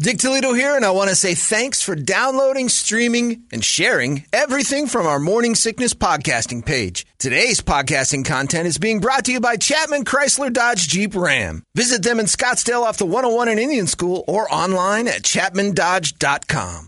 Dick Toledo here, and I want to say thanks for downloading, streaming, and sharing everything from our Morning Sickness podcasting page. Today's podcasting content is being brought to you by Chapman Chrysler Dodge Jeep Ram. Visit them in Scottsdale off the 101 in Indian School or online at chapmandodge.com.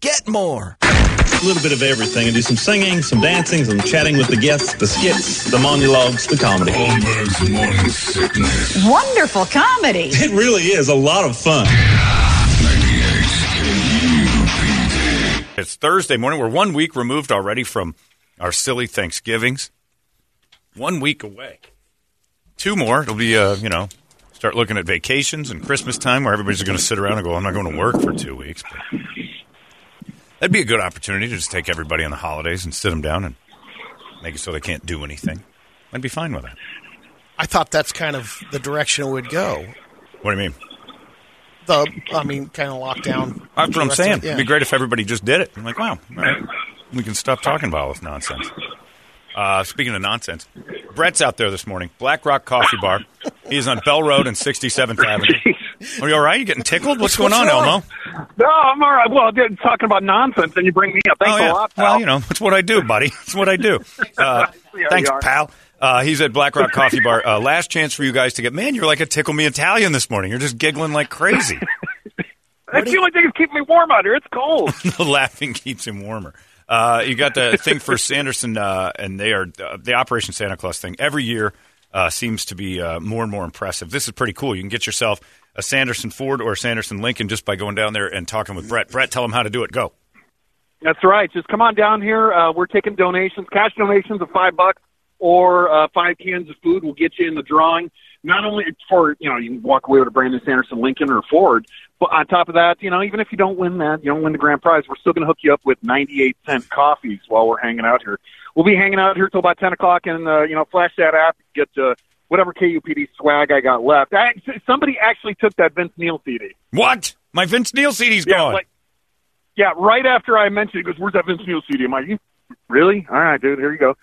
Get more. A little bit of everything. I do some singing, some dancing, some chatting with the guests, the skits, the monologues, the comedy. Holmberg's morning sickness. Wonderful comedy. It really is a lot of fun. It's Thursday morning. We're one week removed already from our silly Thanksgivings. One week away. Two more. It'll be, uh, you know, start looking at vacations and Christmas time where everybody's going to sit around and go, I'm not going to work for two weeks. But that'd be a good opportunity to just take everybody on the holidays and sit them down and make it so they can't do anything. I'd be fine with that. I thought that's kind of the direction it would go. What do you mean? The, I mean, kind of lockdown. That's what I'm saying. Yeah. It'd be great if everybody just did it. I'm like, wow, all right. we can stop talking about all this nonsense. Uh, speaking of nonsense, Brett's out there this morning. Black Rock Coffee Bar. He's on Bell Road and 67th Avenue. Are you all right? You getting tickled? What's, going on, Elmo? No, I'm all right. Well, dude, talking about nonsense, and you bring me up. Thanks oh, yeah. a lot, pal. Well, you know, it's what I do, buddy. It's what I do. Uh, thanks, pal. Uh, he's at Black Rock Coffee Bar. Uh, last chance for you guys to get. Man, you're like a tickle me Italian this morning. You're just giggling like crazy. That's the only thing that's keeping me warm out here. It's cold. the laughing keeps him warmer. Uh, you got the thing for Sanderson, uh, and they are uh, the Operation Santa Claus thing every year uh, seems to be uh, more and more impressive. This is pretty cool. You can get yourself a Sanderson Ford or a Sanderson Lincoln just by going down there and talking with Brett. Brett, tell him how to do it. Go. That's right. Just come on down here. Uh, we're taking donations, cash donations of five bucks or uh, five cans of food We'll get you in the drawing. Not only for you know you can walk away with a Brandon Sanderson Lincoln or Ford, but on top of that, you know even if you don't win that, you don't win the grand prize, we're still going to hook you up with ninety-eight cent coffees while we're hanging out here. We'll be hanging out here till about ten o'clock, and uh, you know flash that app, get uh, whatever KUPD swag I got left. I, somebody actually took that Vince Neil CD. What? My Vince Neil CD's Yeah, gone. like, yeah, right after I mentioned it, he goes, "Where's that Vince Neil CD?" I'm like, really? All right, dude, here you go."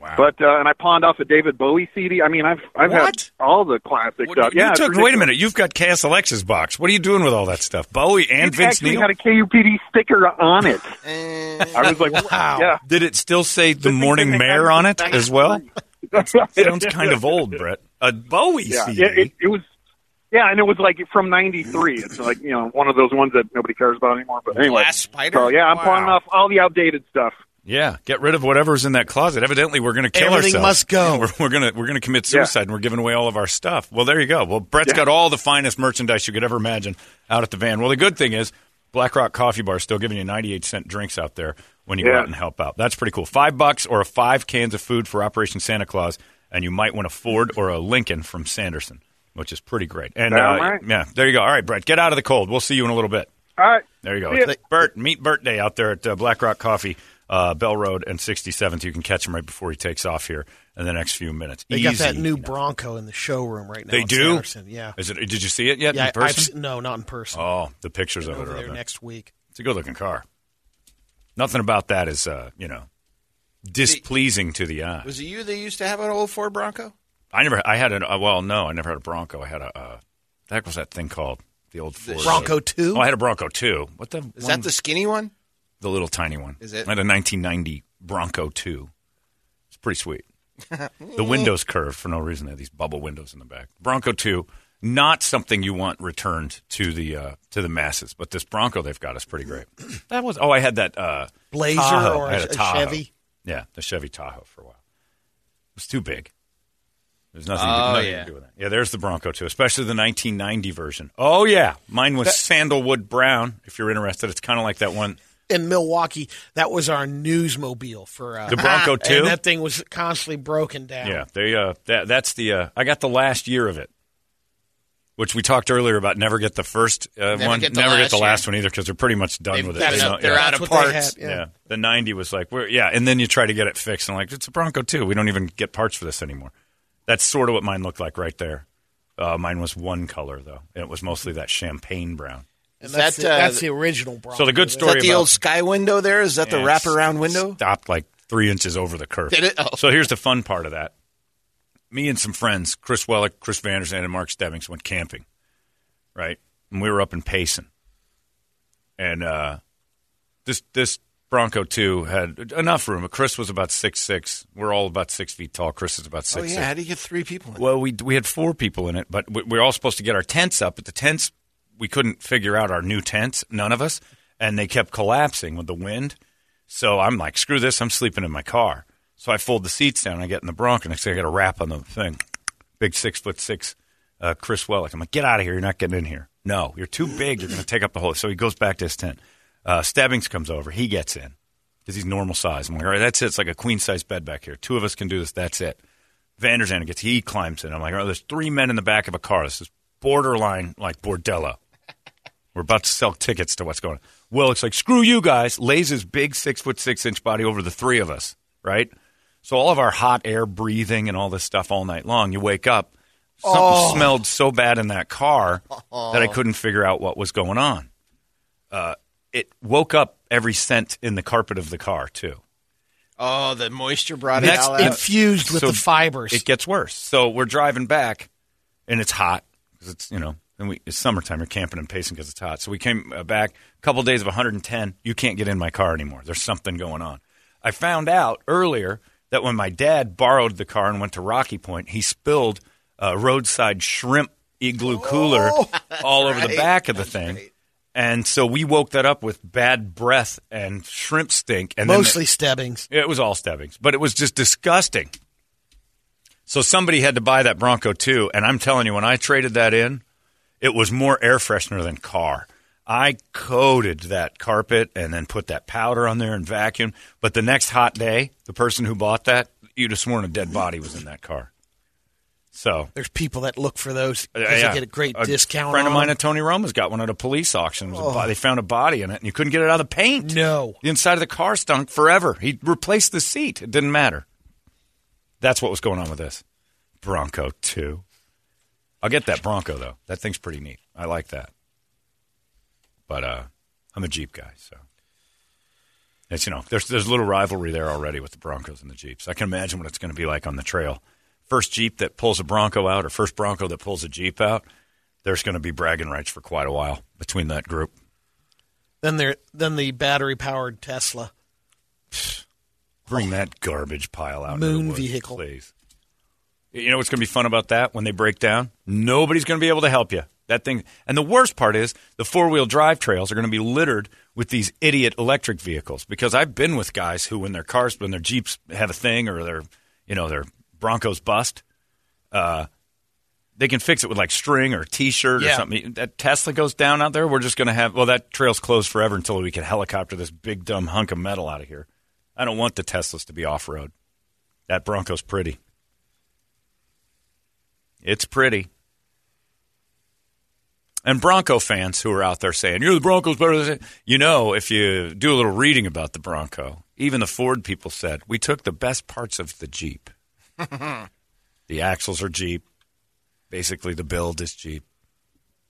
Wow. But uh, and I pawned off a David Bowie CD. I mean, I've I've What? had all the classic What- stuff. you yeah, it's took, wait a minute. You've got KSLX's box. What are you doing with all that stuff? Bowie and It Vince actually Neil? had a KUPD sticker on it. I was like, Wow. yeah. Did it still say the thing Morning they Mayor on it as well? Sounds kind of old, Brett. A Bowie Yeah, CD. it, it, it was. Yeah, and it was like from '93. It's like you know one of those ones that nobody cares about anymore. But anyway, Glass spider? so yeah, I'm Wow. pawning off all the outdated stuff. Yeah, get rid of whatever's in that closet. Evidently, we're going to kill Everything ourselves. must go. We're, we're going to we're going to commit suicide, and we're giving away all of our stuff. Well, there you go. Well, Brett's got all the finest merchandise you could ever imagine out at the van. Well, the good thing is, Black Rock Coffee Bar is still giving you ninety eight cent drinks out there when you go out and help out. That's pretty cool. Five bucks or a five cans of food for Operation Santa Claus, and you might win a Ford or a Lincoln from Sanderson, which is pretty great. And uh, right. yeah, there you go. All right, Brett, get out of the cold. We'll see you in a little bit. All right. There you go. See. It's Bert, meet Bert Day out there at uh, Black Rock Coffee, uh, Bell Road and 67th. You can catch him right before he takes off here in the next few minutes. They got that new you know. Bronco in the showroom right now. They do. Sanderson. Yeah. Is it? Did you see it yet yeah, in I've person? no, not in person. oh, the pictures of it are there there. next week. It's a good looking car. Nothing about that is, uh, you know, displeasing to the eye. Was it you that used to have an old Ford Bronco? I never. I had a. Uh, well, no, I never had a Bronco. I had a. Uh, the heck was that thing called? The old Ford. Bronco 2? Oh, I had a Bronco Two. What the? Is one- that the skinny one? the little tiny one? Is it? I had a 1990 Bronco two. It's pretty sweet. the windows curved for no reason. They have these bubble windows in the back. Bronco two, not something you want returned to the uh, to the masses, but this Bronco they've got is pretty great. That was. Oh, I had that uh, Blazer Tahoe. or I a- a Chevy? Yeah, the Chevy Tahoe for a while. It was too big. There's nothing, Oh, nothing yeah. to do with that. Yeah, there's the Bronco too, especially the 1990 version. Oh yeah, mine was sandalwood brown. If you're interested, it's kind of like that one. In Milwaukee, that was our newsmobile for uh, The Bronco too. And that thing was constantly broken down. Yeah, they. Uh, that, that's the. Uh, I got the last year of it, which we talked earlier about. Never get the first uh, Never one. get the never get last the year. last one either because they're pretty much done They've with it. They enough- don't- they're yeah. out of That's what they parts. had, Yeah. yeah. the 90 was like, we're, yeah, and then you try to get it fixed, and like, it's a Bronco too. We don't even get parts for this anymore. That's sort of what mine looked like right there. Uh, mine was one color though, and it was mostly that champagne brown. And that's, that, the, uh, that's the original Bronco. So the good Is story that the about old sky window there? Is that the Yeah, wraparound window? Stopped like three inches over the curve. Did it? Oh. So here's the fun part of that. Me and some friends, Chris Wellick, Chris Vanderson, and Mark Stebbings went camping, right? And we were up in Payson. And uh, this this Bronco 2 had enough room. Chris was about six six. We're all about six feet tall. Chris is about Oh, six yeah. six. How do you get three people in? Well, we we had four people in it, but we, we were all supposed to get our tents up. But the tents, we couldn't figure out our new tents. None of us, and they kept collapsing with the wind. So I'm like, screw this. I'm sleeping in my car. So I fold the seats down. I get in the Bronco. Next thing I got a wrap on the thing. Big six foot six, uh, Chris Wellick. I'm like, get out of here. You're not getting in here. No, you're too big. You're going to take up the whole. So he goes back to his tent. Uh, Stebbings comes over. He gets in because he's normal size. I'm like, all right, that's it. It's like a queen size bed back here. Two of us can do this. That's it. Vanderzand gets he climbs in. I'm like, oh, there's three men in the back of a car. This is borderline like bordello. We're about to sell tickets to what's going on. Will looks like screw you guys. Lays his big six foot six inch body over the three of us. Right. So all of our hot air breathing and all this stuff all night long. You wake up, something smelled so bad in that car that I couldn't figure out what was going on. Uh, it woke up every scent in the carpet of the car too. Oh, the moisture brought it Next- all out. infused with So the fibers. It gets worse. So we're driving back, and it's hot because it's you know, and we it's summertime. You're camping and Payson because it's hot. So we came uh, back a couple days of 110. You can't get in my car anymore. There's something going on. I found out earlier that when my dad borrowed the car and went to Rocky Point, he spilled a roadside shrimp igloo oh, cooler all over the back of the thing. And so we woke that up with bad breath and shrimp stink. And then the- Mostly Stebbings. it was all Stebbings, but it was just disgusting. So somebody had to buy that Bronco too, and I'm telling you, when I traded that in, it was more air freshener than car. I coated that carpet and then put that powder on there and vacuumed. But the next hot day, the person who bought that, you'd have sworn a dead body was in that car. So There's people that look for those uh, because yeah. they get a great A discount. friend of mine at Tony Roma's got one at a police auction. Was a they found a body in it, and you couldn't get it out of the paint. No. the inside of the car stunk forever. He replaced the seat. It didn't matter. That's what was going on with this Bronco two. I'll get that Bronco though. That thing's pretty neat. I like that. But uh, I'm a Jeep guy, so it's you know there's there's a little rivalry there already with the Broncos and the Jeeps. I can imagine what it's going to be like on the trail. First Jeep that pulls a Bronco out, or first Bronco that pulls a Jeep out. There's going to be bragging rights for quite a while between that group. Then there, then the battery powered Tesla. Bring that garbage pile out. Moon woods, vehicle. please. You know what's going to be fun about that when they break down? Nobody's going to be able to help you. That thing, and the worst part is the four wheel drive trails are going to be littered with these idiot electric vehicles. Because I've been with guys who, when their cars, when their Jeeps have a thing, or their, you know, their Broncos bust, uh, they can fix it with like string or T-shirt or something. That Tesla goes down out there, we're just going to have. Well, that trail's closed forever until we can helicopter this big dumb hunk of metal out of here. I don't want the Teslas to be off road. That Bronco's pretty. It's pretty. And Bronco fans who are out there saying, you're the Broncos better than you know, if you do a little reading about the Bronco, even the Ford people said, we took the best parts of the Jeep. the axles are Jeep. Basically, the build is Jeep.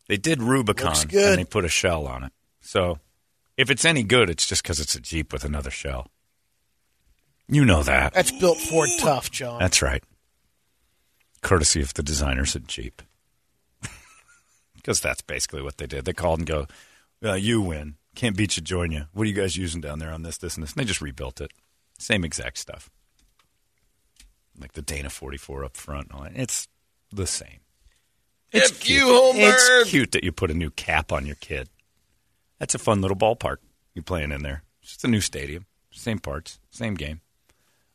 They did Rubicon and they put a shell on it. So if it's any good, it's just because it's a Jeep with another shell. You know that. That's built Ford tough, John. That's right. Courtesy of the designers at Jeep. Because that's basically what they did. They called and go, uh, you win. Can't beat you, join you. What are you guys using down there on this, this, and this? And they just rebuilt it. Same exact stuff. Like the Dana 44 up front. and all that. It's the same. It's F cute. you, Holmberg. It's cute that you put a new cap on your kid. That's a fun little ballpark you're playing in there. It's just a new stadium. Same parts, same game.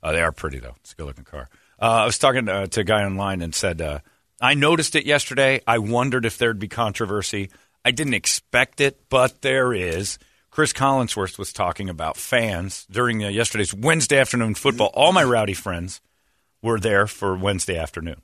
Uh, they are pretty though. It's a good looking car. Uh, I was talking uh, to a guy online and said uh, I noticed it yesterday. I wondered if there'd be controversy. I didn't expect it, but there is. Chris Collinsworth was talking about fans during uh, yesterday's Wednesday afternoon football. All my rowdy friends were there for Wednesday afternoon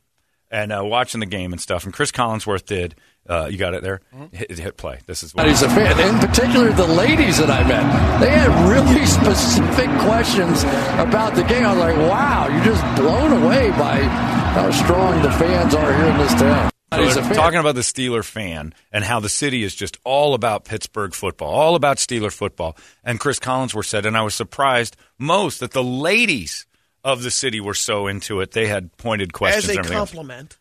and uh, watching the game and stuff. And Chris Collinsworth did. Uh, you got it there. Hit, hit play. This is what He's a fan. In particular, the ladies that I met, they had really specific questions about the game. I was like, wow, you're just blown away by how strong the fans are here in this town. So He's a fan. talking about the Steeler fan and how the city is just all about Pittsburgh football, all about Steeler football. And Chris Collinsworth said, and I was surprised most that the ladies of the city were so into it. They had pointed questions. As a everything else. compliment.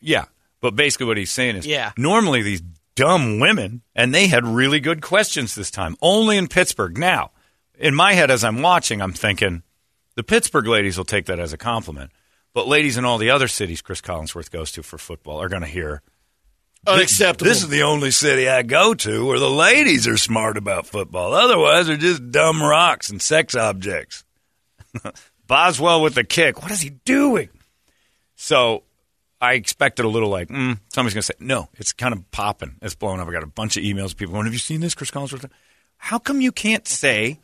Yeah, but basically what he's saying is, Yeah. normally these dumb women, and they had really good questions this time, only in Pittsburgh. Now, in my head, as I'm watching, I'm thinking the Pittsburgh ladies will take that as a compliment, but ladies in all the other cities Chris Collinsworth goes to for football are going to hear. Unacceptable. This is the only city I go to where the ladies are smart about football. Otherwise, they're just dumb rocks and sex objects. Boswell with the kick. What is he doing? So I expected a little like, mm, somebody's going to say, no, it's kind of popping. It's blowing up. I got a bunch of emails of people going, have you seen this, Chris Collinsworth? How come you can't say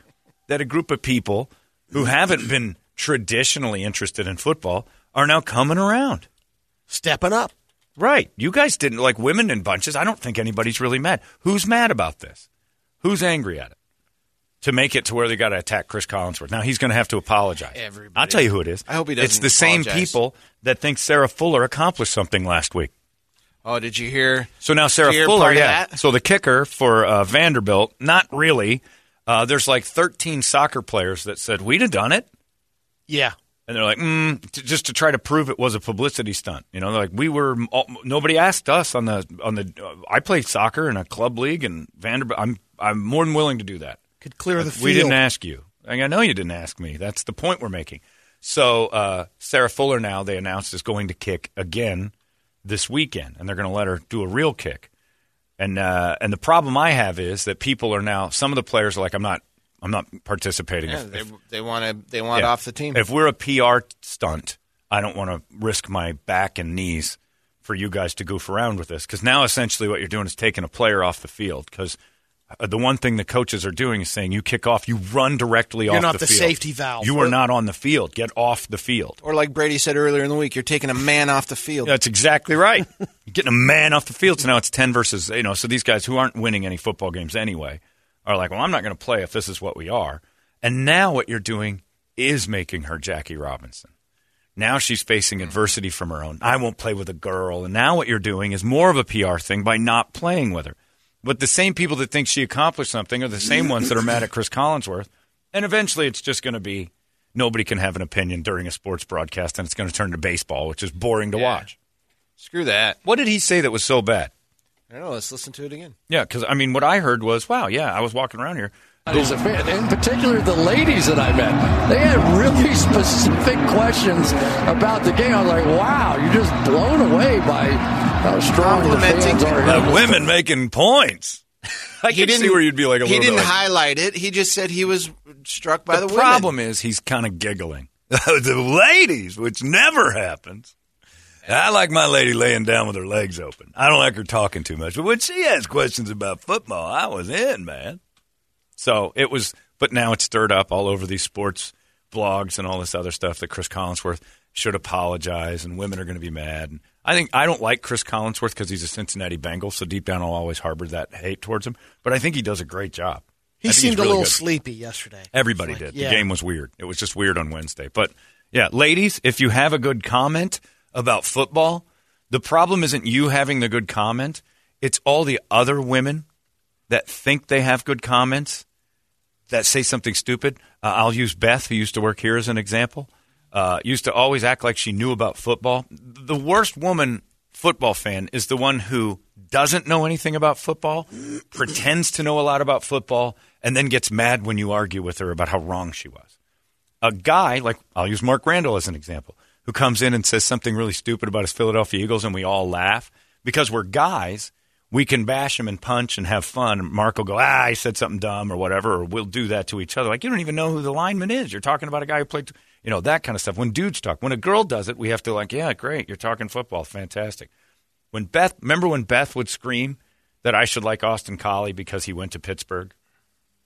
that a group of people who haven't been traditionally interested in football are now coming around? Stepping up. Right. You guys didn't like women in bunches. I don't think anybody's really mad. Who's mad about this? Who's angry at it? To make it to where they got to attack Chris Collinsworth. Now he's going to have to apologize. Everybody. I'll tell you who it is. I hope he doesn't It's the same people that thinks Sarah Fuller accomplished something last week. Oh, did you hear? So now Sarah hear Fuller, yeah. that? So the kicker for uh, Vanderbilt, not really. Uh, there's like 13 soccer players that said we'd have done it. Yeah. And they're like, mm, t- just to try to prove it was a publicity stunt. You know, they're like we were. All, nobody asked us on the on the. Uh, I play soccer in a club league, and Vanderbilt. I'm I'm more than willing to do that. Could clear the field. We didn't ask you. I know you didn't ask me. That's the point we're making. So uh, Sarah Fuller now they announced is going to kick again this weekend, and they're going to let her do a real kick. And uh, and the problem I have is that people are now. Some of the players are like, I'm not. I'm not participating. Yeah, If- they they want to they want yeah. off the team. If we're a PR stunt, I don't want to risk my back and knees for you guys to goof around with this because now essentially what you're doing is taking a player off the field because Uh, the one thing the coaches are doing is saying you kick off, you run directly You're off the, the field. safety valve. You are not on the field. Get off the field. or like Brady said earlier in the week, you're taking a man off the field. That's exactly right. You're getting a man off the field. So now it's 10 versus, you know, so these guys who aren't winning any football games anyway are like, well, I'm not going to play if this is what we are. And now what you're doing is making her Jackie Robinson. Now she's facing adversity from her own. I won't play with a girl. And now what you're doing is more of a PR thing by not playing with her. But the same people that think she accomplished something are the same ones that are mad at Chris Collinsworth. And eventually it's just going to be nobody can have an opinion during a sports broadcast and it's going to turn to baseball, which is boring to Yeah. watch. Screw that. What did he say that was so bad? I don't know. Let's listen to it again. Yeah, because I mean, what I heard was, wow, yeah, I was walking around here. A fan. In particular, the ladies that I met, they had really specific questions about the game. I was like, wow, you're just blown away by how strong the Complimenting fans are here. Uh, in women making points. I He can see where you'd be like a he didn't bit like, highlight it. He just said he was struck by the, the women. problem is he's kind of giggling. the ladies, which never happens. I like my lady laying down with her legs open. I don't like her talking too much. But when she has questions about football, I was in, man. So it was, but now it's stirred up all over these sports blogs and all this other stuff that Chris Collinsworth should apologize and women are going to be mad. And I think I don't like Chris Collinsworth because he's a Cincinnati Bengal, so deep down I'll always harbor that hate towards him. But I think he does a great job. He seemed he's a little good. sleepy yesterday. Everybody like, did. yeah. The game was weird. It was just weird on Wednesday. But Yeah, ladies, if you have a good comment about football, the problem isn't you having the good comment. It's all the other women that think they have good comments that say something stupid. Uh, I'll use Beth, who used to work here, as an example. Uh, used to always act like she knew about football. The worst woman football fan is the one who doesn't know anything about football, pretends to know a lot about football, and then gets mad when you argue with her about how wrong she was. A guy, like I'll use Mark Randall as an example, who comes in and says something really stupid about his Philadelphia Eagles, and we all laugh because we're guys. We can bash him and punch and have fun. And Mark will go, ah, he said something dumb or whatever, or we'll do that to each other. Like, you don't even know who the lineman is. You're talking about a guy who played, you know, that kind of stuff. When dudes talk, when a girl does it, we have to, like, yeah, great, you're talking football, fantastic. When Beth, remember when Beth would scream that I should like Austin Collie because he went to Pittsburgh?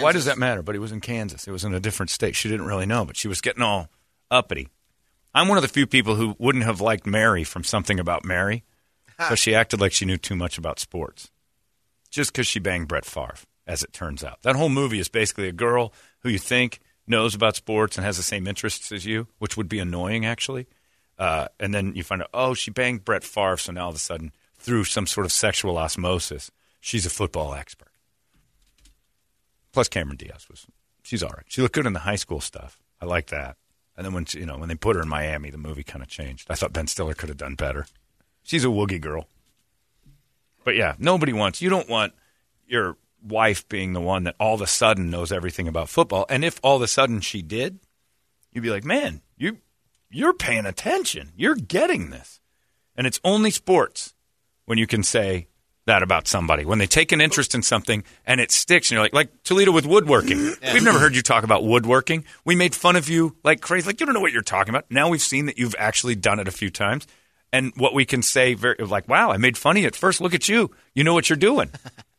Why does that matter? But he was in Kansas. It was in a different state. She didn't really know, but she was getting all uppity. I'm one of the few people who wouldn't have liked Mary from something about Mary because she acted like she knew too much about sports. Just because she banged Brett Favre, as it turns out. That whole movie is basically a girl who you think knows about sports and has the same interests as you, which would be annoying, actually. Uh, and then you find out, oh, she banged Brett Favre, so now all of a sudden, through some sort of sexual osmosis, she's a football expert. Plus, Cameron Diaz was she's all right. She looked good in the high school stuff. I like that. And then when she, you know when they put her in Miami, the movie kind of changed. I thought Ben Stiller could have done better. She's a woogie girl. But yeah, nobody wants. You don't want your wife being the one that all of a sudden knows everything about football. And if all of a sudden she did, you'd be like, man, you you're paying attention. You're getting this. And it's only sports when you can say that about somebody. When they take an interest in something and it sticks and you're like like Toledo with woodworking. We've never heard you talk about woodworking. We made fun of you like crazy. Like you don't know what you're talking about. Now we've seen that you've actually done it a few times. And what we can say very like, wow, I made fun of you at first. Look at you. You know what you're doing.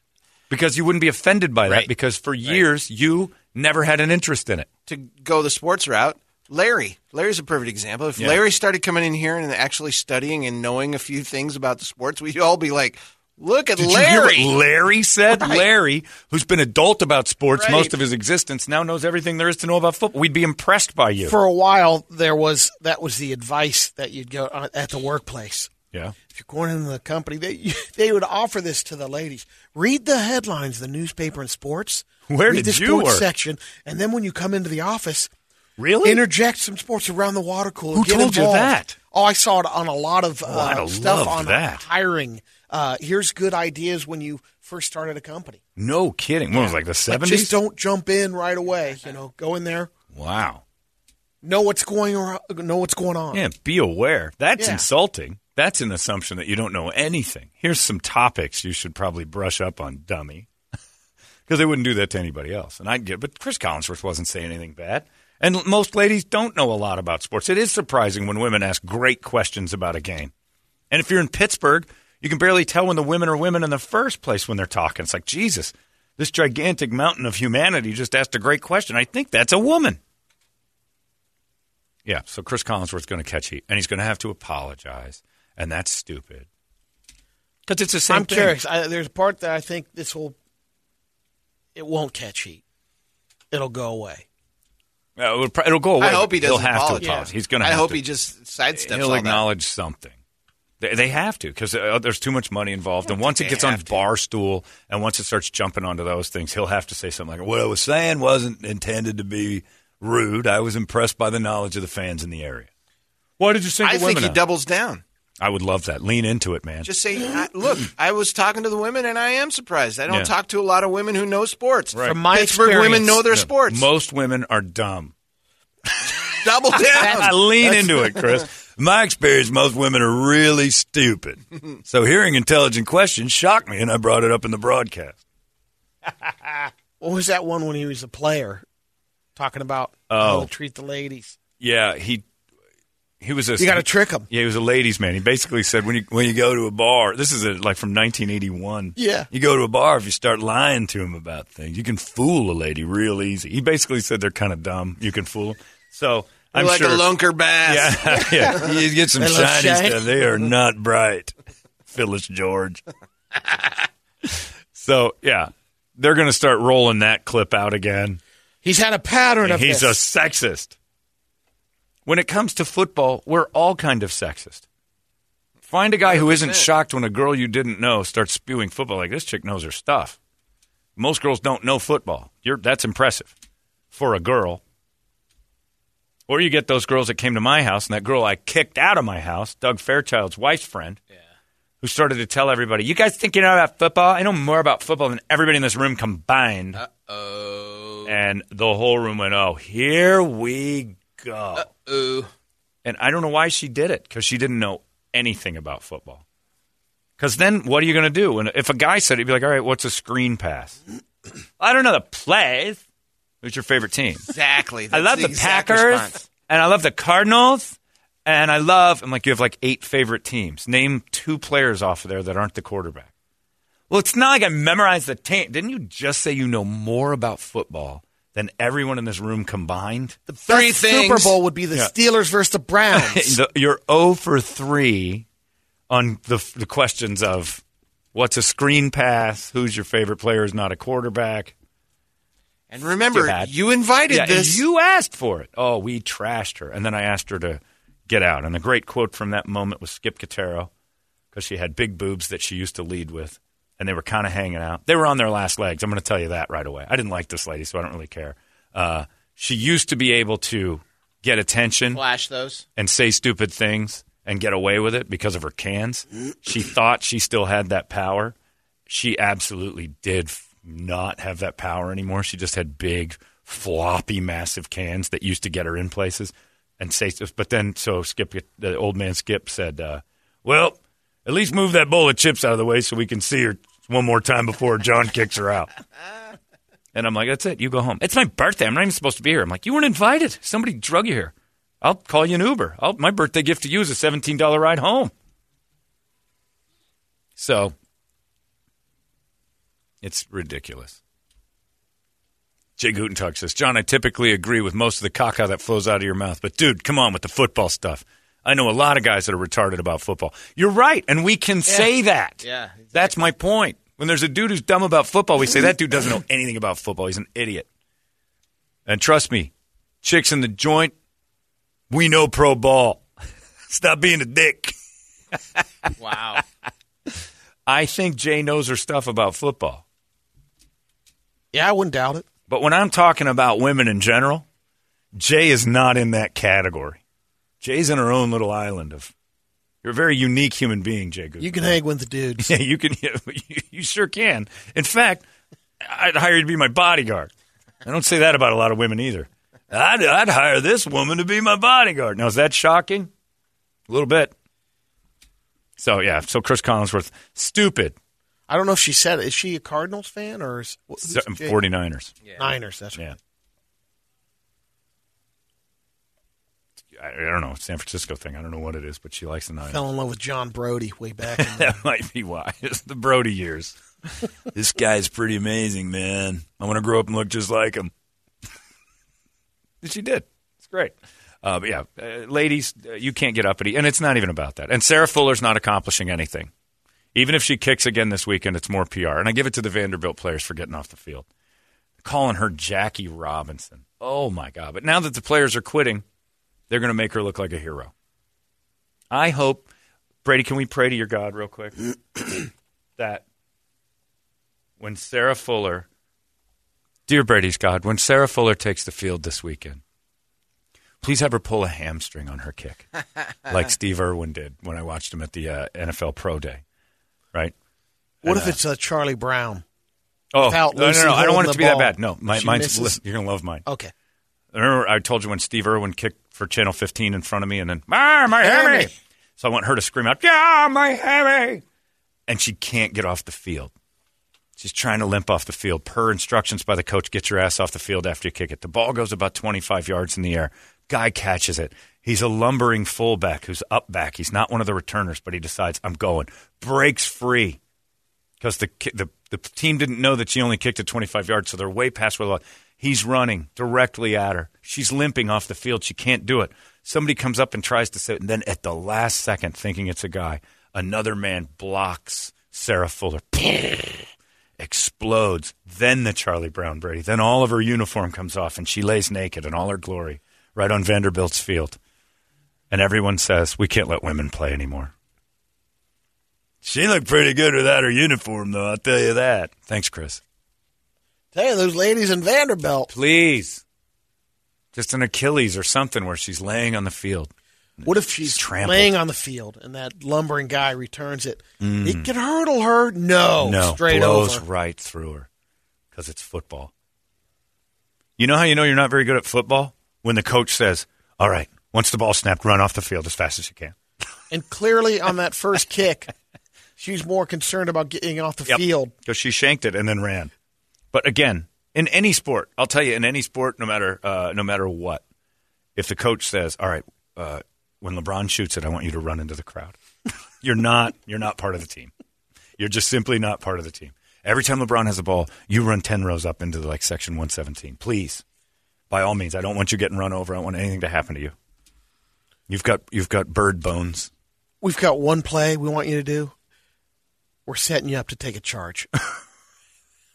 because you wouldn't be offended by that because for years you never had an interest in it. to go the sports route, Larry. Larry's a perfect example. If Yeah. Larry started coming in here and actually studying and knowing a few things about the sports, we'd all be like, "Look at Did you hear Larry!" what Larry said? Right. Larry, who's been adult about sports Right. most of his existence, now knows everything there is to know about football. We'd be impressed by you. For a while, there was that was the advice that you'd go at the workplace. yeah. If you're going into the company, they they would offer this to the ladies. Read the headlines, the newspaper and sports. Where did the you sports work? section, and then when you come into the office, Really? interject some sports around the water cooler. Who Get told you that? Oh, I saw it on a lot of uh, Oh, stuff on that. hiring. Uh, here's good ideas when you first started a company. No kidding. What was it, like the seventies? just don't jump in right away. You know, go in there, Wow. know what's going on, know what's going on. Yeah, be aware. That's Yeah. insulting. That's an assumption that you don't know anything. Here's some topics you should probably brush up on, dummy. Because they wouldn't do that to anybody else. And I'd get, but Chris Collinsworth wasn't saying anything bad. And most ladies don't know a lot about sports. It is surprising when women ask great questions about a game. And if you're in Pittsburgh, you can barely tell when the women are women in the first place when they're talking. It's like, Jesus, this gigantic mountain of humanity just asked a great question. I think that's a woman. Yeah, so Chris Collinsworth's going to catch heat, and he's going to have to apologize, and that's stupid. Because it's the same I'm thing. curious. I, there's a part that I think this will. It won't catch heat. It'll go away. Uh, it'll, it'll go away. I hope he doesn't He'll have apologize. to apologize. He's going to. I hope to. he just sidesteps He'll all that. acknowledge something. They, they have to because uh, there's too much money involved, and once it gets on have to. Barstool, and once it starts jumping onto those things, he'll have to say something like, "What I was saying wasn't intended to be rude. I was impressed by the knowledge of the fans in the area." Why did you say I think he out? doubles down. I would love that. Lean into it, man. Just say, I, "Look, I was talking to the women, and I am surprised. I don't Yeah. talk to a lot of women who know sports. Right. From my Pittsburgh women experience- know their No, sports. Most women are dumb. Double down. I lean into it, Chris. In my experience, most women are really stupid. So hearing intelligent questions shocked me, and I brought it up in the broadcast. What was that one when he was a player? talking about how Oh. to treat the ladies. Yeah, he he was a You gotta trick 'em. Yeah, he was a ladies' man. He basically said when you when you go to a bar, this is a, like from 1981. Yeah. you go to a bar if you start lying to him about things, you can fool a lady real easy. He basically said they're kind of dumb. You can fool them. So I'm like sure. a lunker bass. Yeah, yeah. You get some shiny shiny. stuff. They are not bright. Phyllis George. so yeah, they're going to start rolling that clip out again. He's had a pattern of He's a sexist. When it comes to football, we're all kind of sexist. Find a guy who isn't shocked when a girl you didn't know starts spewing football like this chick knows her stuff. Most girls don't know football. You're, that's impressive for a girl. Or you get those girls that came to my house, and that girl I kicked out of my house, Doug Fairchild's wife's friend, who started to tell everybody, "You guys think you know about football? I know more about football than everybody in this room combined." Uh Oh. And the whole room went, "Oh, here we go." Ooh. And I don't know why she did it because she didn't know anything about football. Because then what are you going to do? And if a guy said it, he'd be like, "All right, what's a screen pass?" I don't know the plays. Who's your favorite team? Exactly. I love the, exact Packers response. and I love the Cardinals and I love. I'm like, you have like eight favorite teams. Name two players off of there that aren't the quarterback. Well, it's not like I memorized the team. Didn't you just say you know more about football than everyone in this room combined? the three best things. Super Bowl would be the Yeah. Steelers versus the Browns. The- you're 0 for 3 on the, the questions of what's a screen pass, who's your favorite player is not a quarterback. And remember, you invited Yeah, and this. you asked for it. Oh, we trashed her. And then I asked her to get out. And the great quote from that moment was Skip Katero because she had big boobs that she used to lead with. And they were kind of hanging out. They were on their last legs. I'm going to tell you that right away. I didn't like this lady, so I don't really care. Uh, she used to be able to get attention Flash those. and say stupid things and get away with it because of her cans. She thought she still had that power. She absolutely did f- not have that power anymore. She just had big, floppy, massive cans that used to get her in places and say. But then, so Skip, the old man Skip said, uh, "Well, at least move that bowl of chips out of the way so we can see her one more time before John kicks her out." And I'm like, that's it. You go home. It's my birthday. I'm not even supposed to be here. I'm like, you weren't invited. Somebody drug you here. I'll call you an Uber. I'll, my birthday gift to you is a $17 ride home. So, it's ridiculous. Jay Gutentag says, John, I typically agree with most of the caca that flows out of your mouth, but dude, come on with the football stuff. I know a lot of guys that are retarded about football. You're right, and we can say that. Yeah, That's my point. When there's a dude who's dumb about football, we say that dude doesn't know anything about football. He's an idiot. And trust me, chicks in the joint, we know pro ball. Stop being a dick. Wow. I think Jay knows her stuff about football. Yeah, I wouldn't doubt it. But when I'm talking about women in general, Jay is not in that category. Jay's in her own little island of. You're a very unique human being, Jay. Good. You can hang with the dudes. Yeah, you can. You, you sure can. In fact, I'd hire you to be my bodyguard. I don't say that about a lot of women either. I'd, I'd hire this woman to be my bodyguard. Now, is that shocking? A little bit. So yeah. So Chris Collinsworth, stupid. I don't know if she said it. Is she a Cardinals fan or is, who's 49ers. Niners? That's right. Yeah. I, I don't know. San Francisco thing. I don't know what it is, but she likes the Niners. Fell in love with John Brodie way back. In the, that might be why. It's the Brodie years. this guy's pretty amazing, man. I want to grow up and look just like him. she did. It's great. Uh, but yeah, uh, ladies, uh, you can't get uppity, and it's not even about that. And Sarah Fuller's not accomplishing anything. Even if she kicks again this weekend, it's more PR. And I give it to the Vanderbilt players for getting off the field. Calling her Jackie Robinson. Oh my God. But now that the players are quitting, they're going to make her look like a hero. I hope, Brady, can we pray to your God real quick? that when Sarah Fuller, dear Brady's God, when Sarah Fuller takes the field this weekend, please have her pull a hamstring on her kick, like Steve Irwin did when I watched him at the uh, NFL Pro Day, right? what And, if uh, it's uh, Charlie Brown? Oh, without no, no, no, I don't want it to be that bad. No, my, She mine's, misses? you're going to love mine. Okay. Remember, I told you when Steve Irwin kicked for Channel 15 in front of me, and then ah, my. Hammy. So I want her to scream out, "Yeah, my hammy!" And she can't get off the field. She's trying to limp off the field. Per instructions by the coach, get your ass off the field after you kick it. The ball goes about 25 yards in the air. Guy catches it. He's a lumbering fullback who's up back. He's not one of the returners, but he decides, I'm going. Breaks free because the, the, the team didn't know that she only kicked it 25 yards, so they're way past where the He's running directly at her. She's limping off the field. She can't do it. Somebody comes up and tries to say it, and then at the last second, thinking it's a guy, another man blocks Sarah Fuller. Explodes. Then the Charlie Brown Brady. Then all of her uniform comes off, and she lays naked in all her glory right on Vanderbilt's field. And everyone says, We can't let women play anymore. She looked pretty good without her uniform, though, I'll tell you that. Thanks, Chris. Tell you, those ladies in Vanderbilt. Please. Just an Achilles or something where she's laying on the field. What if she's Trampled. laying on the field and that lumbering guy returns it? Mm. It could hurdle her. No, no, straight blows over. right through her because it's football. You know how you know you're not very good at football? When the coach says, All right, once the ball snapped, run off the field as fast as you can. And clearly, on that first kick, she's more concerned about getting off the field. Because she shanked it and then ran. But again, in any sport, I'll tell you, in any sport, no matter uh, no matter what, if the coach says, "All right, uh, when LeBron shoots it, I want you to run into the crowd," you're not you're not part of the team. You're just simply not part of the team. Every time LeBron has a ball, you run ten rows up into like section 117. Please, by all means, I don't want you getting run over. I don't want anything to happen to you. You've got you've got bird bones. We've got one play we want you to do. We're setting you up to take a charge.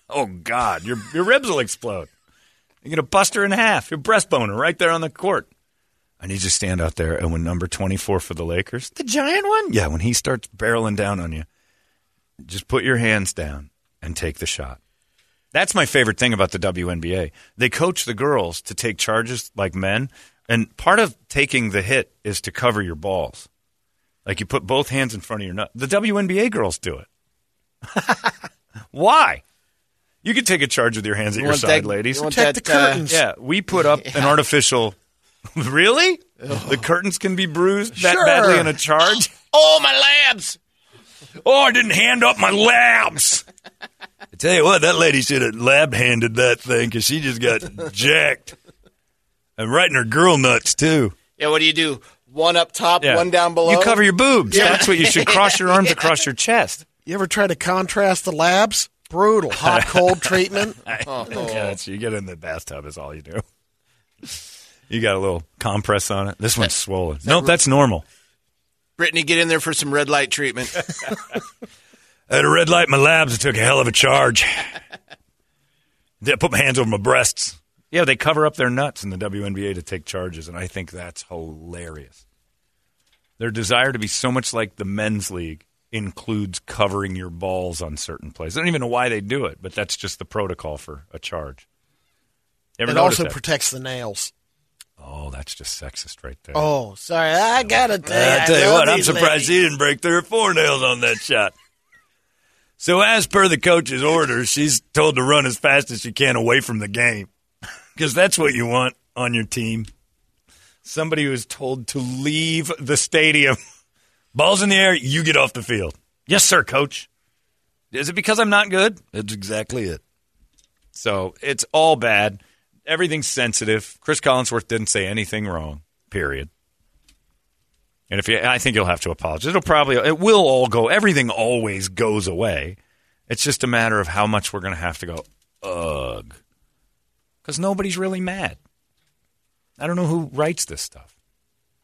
Oh God, your your ribs will explode. You're gonna bust her in half. Your breastbone right there on the court. I need you to stand out there, and when number twenty four for the Lakers, the giant one, yeah, when he starts barreling down on you, just put your hands down and take the shot. That's my favorite thing about the WNBA. They coach the girls to take charges like men, and part of taking the hit is to cover your balls. Like you put both hands in front of your nut. The WNBA girls do it. Why? You could take a charge with your hands at You your side, that- ladies. you want Protect that, the uh, curtains. yeah, we put up an artificial. really? The curtains can be bruised that Sure. badly in a charge? Oh, my labs! Oh, I didn't hand up my labs. I tell you what, that lady should have lab handed that thing because she just got jacked. And right in her girl nuts, too. Yeah, what do you do? One up top, Yeah. one down below. You cover your boobs. Yeah. That's what you should cross your arms across your chest. You ever try to contrast the labs? Brutal. Hot cold treatment. Yeah, oh. that's, you get in the bathtub is all you do. You got a little compress on it. This one's swollen. Nope, that's normal. Brittany, get in there for some red light treatment. I had a red light in my labs. I took a hell of a charge. Did I put my hands over my breasts. Yeah, they cover up their nuts in the WNBA to take charges, and I think that's hilarious. Their desire to be so much like the men's league includes covering your balls on certain plays. I don't even know why they do it, but that's just the protocol for a charge. Ever It also that? protects the nails. Oh, that's just sexist right there. Oh, sorry. I gotta tell you. I tell you what, I'm surprised ladies. she didn't break three or four nails on that shot. So, as per the coach's orders, she's told to run as fast as she can away from the game because that's what you want on your team. Somebody who is told to leave the stadium. Balls in the air, you get off the field. Yes, sir, coach. Is it because I'm not good? That's exactly it. So, it's all bad. Everything's sensitive. Chris Collinsworth didn't say anything wrong, period. And if you, I think you'll have to apologize. It'll probably, it will all go. Everything always goes away. It's just a matter of how much we're going to have to go. Ugh, because nobody's really mad. I don't know who writes this stuff.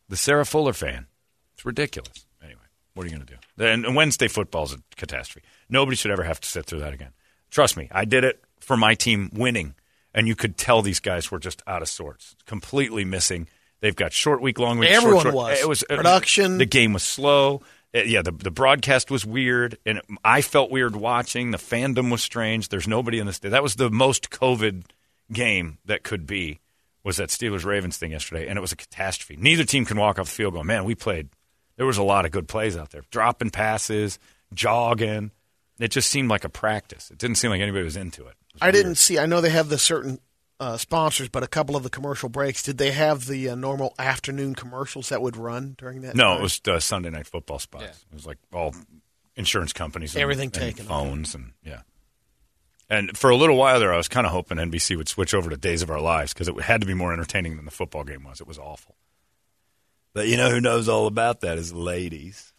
The Sarah Fuller fan. It's ridiculous. Anyway, what are you going to do? And Wednesday football's a catastrophe. Nobody should ever have to sit through that again. Trust me, I did it for my team winning, and you could tell these guys were just out of sorts, completely missing. They've got short week, long week. Everyone short- was. It was Production. The game was slow. Yeah, the the broadcast was weird, and I felt weird watching. The fandom was strange. There's nobody in this. That was the most COVID game that could be. Was that Steelers Ravens thing yesterday, and it was a catastrophe. Neither team can walk off the field going, man, we played. There was a lot of good plays out there, dropping passes, jogging. It just seemed like a practice. It didn't seem like anybody was into it. I didn't see. I know they have the certain uh, sponsors, but a couple of the commercial breaks. Did they have the uh, normal afternoon commercials that would run during that? No, time? it was uh, Sunday night football spots. It was like all insurance companies, and, Everything and taken. phones, and yeah. And for a little while there, I was kind of hoping NBC would switch over to Days of Our Lives because it had to be more entertaining than the football game was. It was awful. But you know who knows all about that is ladies.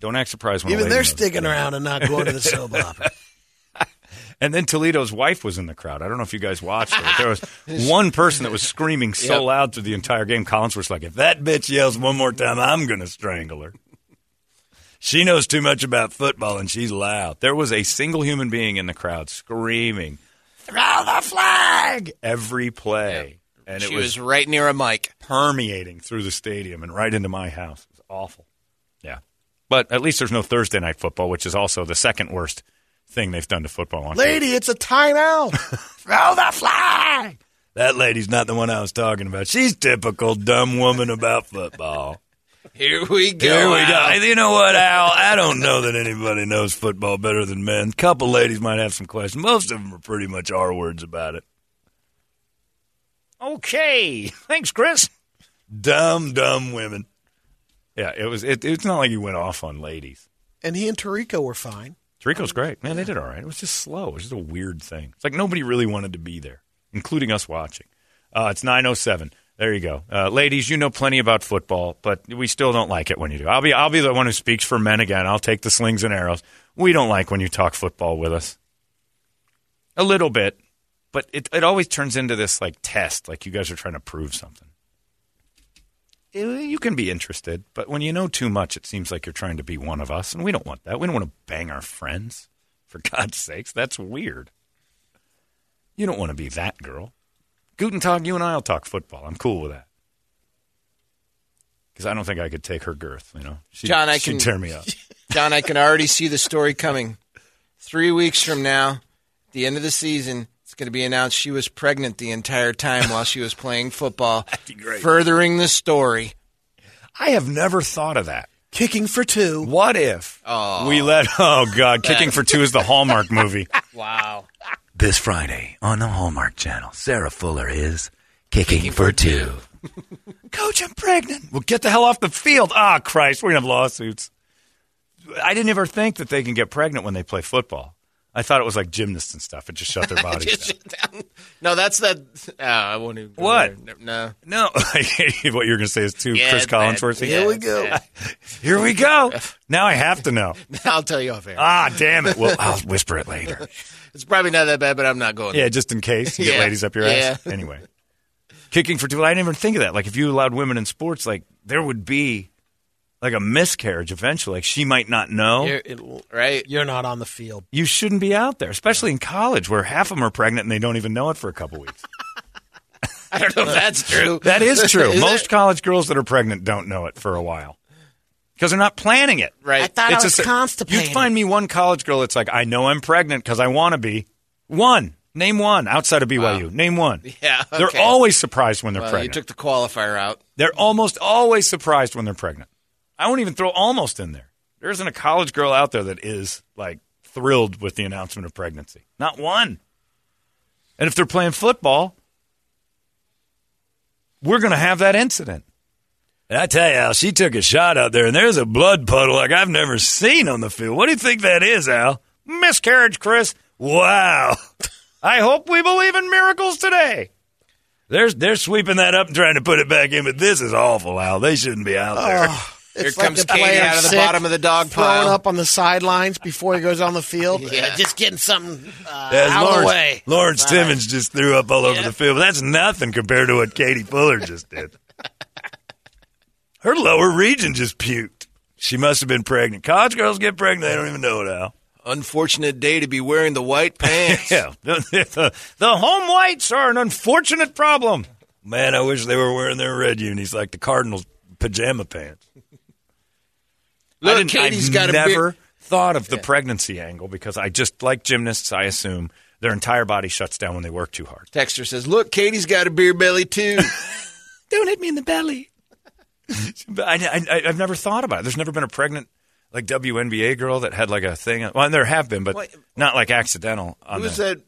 Don't act surprised when a Even lady they're knows. sticking around and not going to the soap opera. And then Toledo's wife was in the crowd. I don't know if you guys watched it. There was one person that was screaming so Yep. loud through the entire game. Collins was like, "If that bitch yells one more time, I'm going to strangle her." She knows too much about football, and she's loud. There was a single human being in the crowd screaming, "Throw the flag!" every play, and it she was, was right near a mic. permeating through the stadium and right into my house. It was awful. Yeah, but at least there's no Thursday night football, which is also the second worst thing they've done to football. on Lady, it's a timeout. Throw the flag! That lady's not the one I was talking about. She's typical dumb woman about football. Here we go. Here we go. Al. You know what, Al? I don't know that anybody knows football better than men. A couple ladies might have some questions. Most of them are pretty much our words about it. Okay. Thanks, Chris. Dumb, dumb women. Yeah, it was. It, it's not like he went off on ladies. and he and Tirico were fine. Tirico's great. Man, they did all right. It was just slow. It was just a weird thing. It's like nobody really wanted to be there, including us watching. Uh, it's 907. There you go. Uh, ladies, you know plenty about football, but we still don't like it when you do. I'll be, I'll be the one who speaks for men again. I'll take the slings and arrows. We don't like when you talk football with us. A little bit, but it, it always turns into this like test, like you guys are trying to prove something. Eh, You can be interested, but when you know too much, it seems like you're trying to be one of us, and we don't want that. We don't want to bang our friends. For God's sakes, that's weird. You don't want to be that girl. Guten Tag, you and I'll talk football. I'm cool with that. Because I don't think I could take her girth, you know? She'd, John, I can- tear me up. John, I can already see the story coming. Three weeks from now, the end of the season, it's going to be announced she was pregnant the entire time while she was playing football. be great. Furthering the story. I have never thought of that. Kicking for two. What if oh, we let, oh, God, Kicking for Two is the Hallmark movie. Wow. This Friday on the Hallmark Channel, Sarah Fuller is kicking, for two. Coach, I'm pregnant. Well, get the hell off the field. Ah, Christ, we're going to have lawsuits. I didn't ever think that they can get pregnant when they play football. I thought it was like gymnasts and stuff. It just shut their bodies down. down. No, that's that. Oh, I won't even. What? there. No. No, what you're going to say is too Yeah, Chris Collinsworth. Yeah, Here we go. bad. Here we go. Now I have to know. I'll tell you off air. Ah, damn it. Well, I'll whisper it later. It's probably not that bad, but I'm not going. Yeah, just in case you get Yeah. ladies up your ass. Yeah. Anyway, kicking for two. I didn't even think of that. Like if you allowed women in sports, like there would be like a miscarriage eventually. Like she might not know. You're- it- right? You're not on the field. you shouldn't be out there, especially in college where half of them are pregnant and they don't even know it for a couple weeks. I don't know if that's true. That is true. Is Most it? college girls that are pregnant don't know it for a while because they're not planning it. Right. I thought I It's was a- constipated. You'd find me one college girl that's like, I know I'm pregnant because I want to be. One. Name one outside of BYU. Name one. Yeah, They're always surprised when they're Well, you took the qualifier out. They're almost always surprised when they're pregnant. I won't even throw almost in there. There isn't a college girl out there that is like thrilled with the announcement of pregnancy. Not one. And if they're playing football, we're going to have that incident. And I tell you, Al, she took a shot out there, and there's a blood puddle like I've never seen on the field. What do you think that is, Al? Miscarriage, Chris. Wow. I hope we believe in miracles today. They're, they're sweeping that up and trying to put it back in, but this is awful, Al. They shouldn't be out there. Here like comes a Katie out of the bottom of the dog throwing pile. up on the sidelines before he goes on the field. Yeah. Just getting something uh, As out of the way. Lawrence Timmons just threw up all over Yeah. the field. That's nothing compared to what Katie Fuller just did. Her lower region just puked. She must have been pregnant. College girls get pregnant, they don't even know it, Al. Unfortunate day to be wearing the white pants. Yeah. The, the, the home whites are an unfortunate problem. Man, I wish they were wearing their red unis like the Cardinals' pajama pants. Look, Katie's I've got a never thought of the pregnancy angle because I just like gymnasts. I assume their entire body shuts down when they work too hard. Texter says, "Look, Katie's got a beer belly too." Don't hit me in the belly. but I, I, I've never thought about it. There's never been a pregnant like WNBA girl that had like a thing. Well, there have been, but What? not like accidental. On Who was the,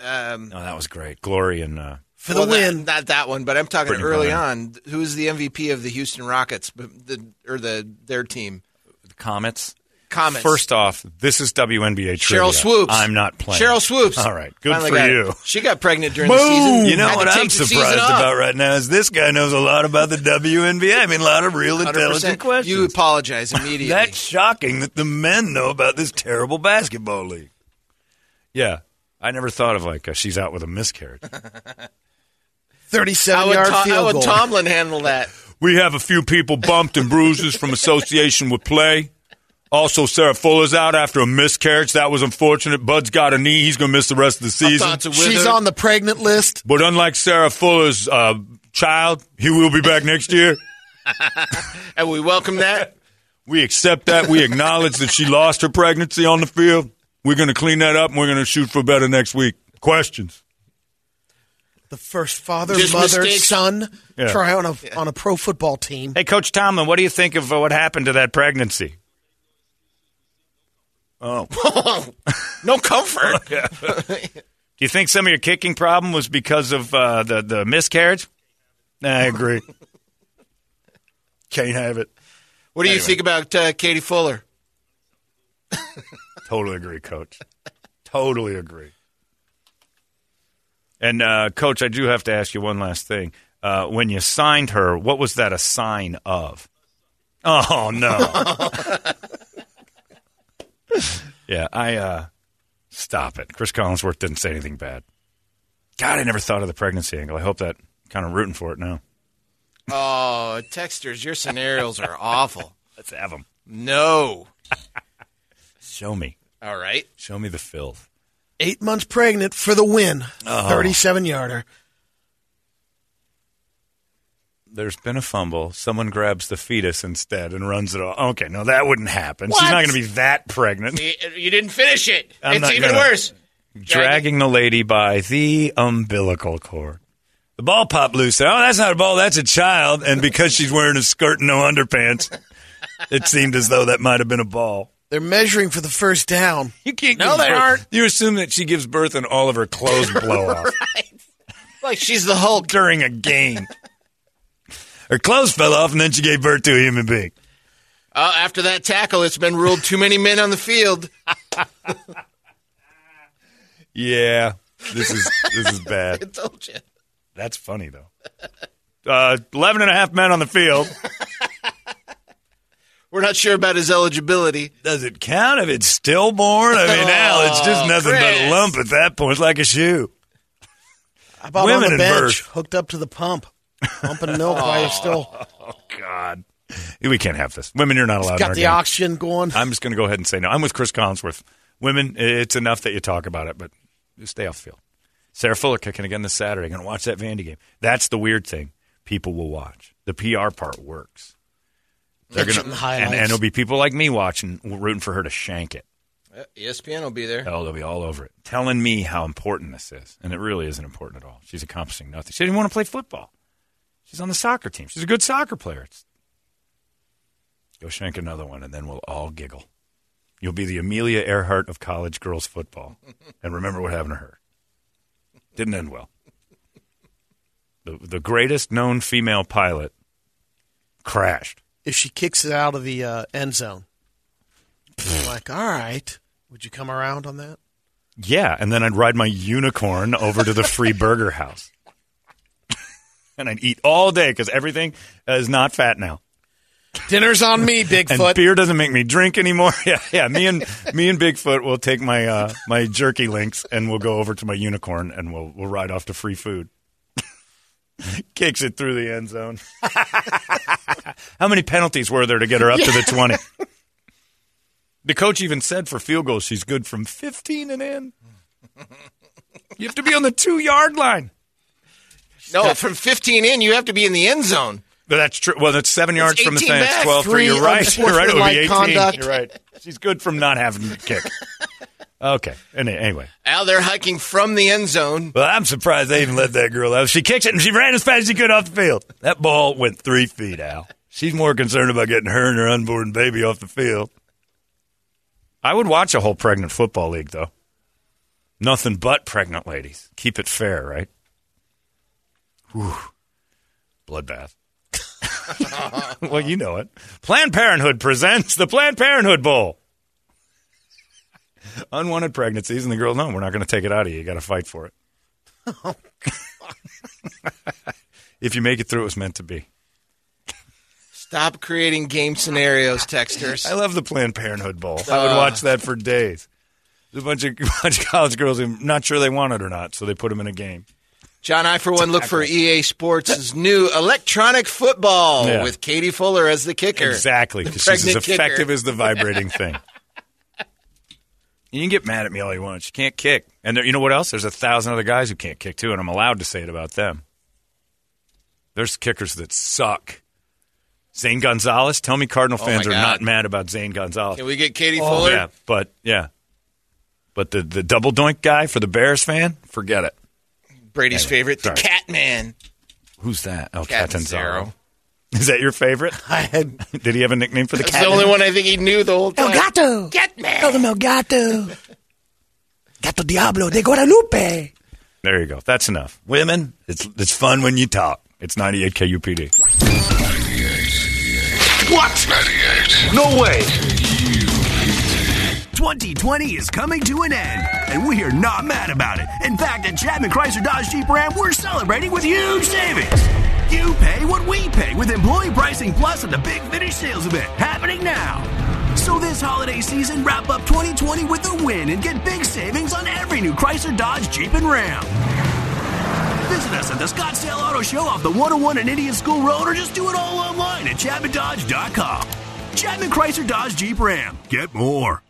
that? Um, Oh, that was great. Glory and uh, For the well, that- win. not that one, but I'm talking Brittney early Griner. on. Who was the MVP of the Houston Rockets, b- the or the their team? the Comets. Comments. First off, this is WNBA trivia. Sheryl Swoopes. I'm not playing. Sheryl Swoopes. All right, good Finally for got you. She got pregnant during the season. You know Had what I'm the season surprised about right now is this guy knows a lot about the WNBA. I mean, a lot of real 100%. intelligent questions. You apologize immediately. That's shocking that the men know about this terrible basketball league. Yeah, I never thought of like uh, she's out with a miscarriage. 37 would, yard Tom- field how would goal. Tomlin handle that? We have a few people bumped and bruises from association with play. Also, Sarah Fuller's out after a miscarriage. That was unfortunate. Bud's got a knee. He's going to miss the rest of the season. thoughts are with She's on the pregnant list. But unlike Sarah Fuller's uh, child, he will be back next year. and we welcome that. We accept that. We acknowledge that she lost her pregnancy on the field. We're going to clean that up and we're going to shoot for better next week. Questions? The first father, Just mother, mistakes. son Yeah. try on a on a pro football team. Hey, Coach Tomlin, what do you think of uh, what happened to that pregnancy? Oh. No comfort. Do you think some of your kicking problem was because of uh, the, the miscarriage? I agree. Can't have it. What do you think about uh, Katie Fuller? Totally agree, Coach. totally agree. And, uh, Coach, I do have to ask you one last thing. Uh, when you signed her, what was that a sign of? Oh, no. Yeah, I, uh, stop it. Chris Collinsworth didn't say anything bad. God, I never thought of the pregnancy angle. I hope that kind of rooting for it now. Oh, texters, your scenarios are awful. Let's have them. No. Show me. All right. Show me the filth. Eight months pregnant for the win. Oh. 37 yarder. There's been a fumble. Someone grabs the fetus instead and runs it off. Okay, no, that wouldn't happen. She's not going to be that pregnant. You, you didn't finish it. I'm it's even worse. Dragging the lady by the umbilical cord. The ball popped loose. Oh, that's not a ball. That's a child. And because she's wearing a skirt and no underpants, it seemed as though that might have been a ball. They're measuring for the first down. You can't. No, give they birth- aren't. You assume that she gives birth and all of her clothes blow off Like she's the Hulk. during a game. Her clothes fell off, and then she gave birth to a human being. Uh, after that tackle, it's been ruled too many men on the field. Yeah, this is this is bad. I told you. That's funny though. Uh, 11 and a half men on the field. We're not sure about his eligibility. Does it count if it's stillborn? I mean, Al, it's just Oh, nothing but a lump at that point. It's like a shoe. How about Women on the bench, birth. hooked up to the pump, pumping milk while you're still Oh God, we can't have this. Women, you're not allowed. in got our the game. oxygen going. I'm just going to go ahead and say no. I'm with Chris Collinsworth. Women, it's enough that you talk about it, but stay off the field. Sarah Fuller kicking again this Saturday. Going to watch that Vandy game. That's the weird thing. People will watch. The PR part works. They're gonna, the highlights. and, and it'll be people like me watching, rooting for her to shank it. ESPN will be there. Oh, they'll be all over it, telling me how important this is, and it really isn't important at all. She's accomplishing nothing. She didn't want to play football. She's on the soccer team. She's a good soccer player. It's, go shank another one, and then we'll all giggle. You'll be the Amelia Earhart of college girls football, and remember what happened to her. Didn't end well. The the greatest known female pilot crashed. if she kicks it out of the uh, end zone. Like, all right, would you come around on that? Yeah, and then I'd ride my unicorn over to the free burger house. And I'd eat all day because everything is not fat now. Dinner's on me, Bigfoot. And beer doesn't make me drink anymore. Yeah, yeah. Me and me and Bigfoot will take my uh, my jerky links and we'll go over to my unicorn and we'll we'll ride off to free food. Kicks it through the end zone. How many penalties were there to get her up to the twenty? The coach even said for field goals she's good from fifteen and in. You have to be on the two yard line. No, from 15 in, you have to be in the end zone. But that's true. Well, that's seven yards from the 18 fence, back. twelve three. Three You're right. You're right. It would be eighteen. conduct. You're right. She's good from not having to kick. Okay. Anyway, Al, they're hiking from the end zone. well, I'm surprised they even let that girl out. She kicked it and she ran as fast as she could off the field. That ball went three feet, Al. She's more concerned about getting her and her unborn baby off the field. I would watch a whole pregnant football league, though. Nothing but pregnant ladies. Keep it fair, right? Whew. Bloodbath. well, you know it. Planned Parenthood presents the Planned Parenthood Bowl. Unwanted pregnancies, and the girl, no, we're not going to take it out of you. You got to fight for it. if you make it through, it was meant to be. Stop creating game scenarios, texters. I love the Planned Parenthood Bowl. I would watch that for days. There's a bunch of bunch of college girls who are not sure they want it or not, so they put them in a game. John, I for one look for EA Sports' new electronic football Yeah. with Katie Fuller as the kicker. Exactly, because she's as pregnant kicker. effective as the vibrating thing. You can get mad at me all you want. She can't kick. And there, you know what else? There's a thousand other guys who can't kick too, and I'm allowed to say it about them. There's kickers that suck. Zane Gonzalez. Tell me Cardinal Oh, fans my are not mad about Zane Gonzalez. Can we get Katie Oh, Fuller? Yeah, but yeah, but the the double doink guy for the Bears fan, forget it. Brady's favorite, Sorry. the Catman. Who's that? Oh, Catanzaro. Catanzaro. Is that your favorite? I had Did he have a nickname for the That's cat? the only one I think he knew the whole time. gato. Catman. Call him El gato. Gato Diablo de Guadalupe. There you go. That's enough. Women, it's it's fun when you talk. It's 98 KUPD. What? 98. No way. 2020 is coming to an end, and we are not mad about it. In fact, at Chapman Chrysler Dodge Jeep Ram, we're celebrating with huge savings. You pay what we pay with employee pricing plus at the Big Finish sales event happening now. So this holiday season, wrap up 2020 with a win and get big savings on every new Chrysler Dodge Jeep and Ram. Visit us at the Scottsdale Auto Show off the 101 and Indian School Road or just do it all online at ChapmanDodge.com. Chapman Chrysler Dodge Jeep Ram. Get more.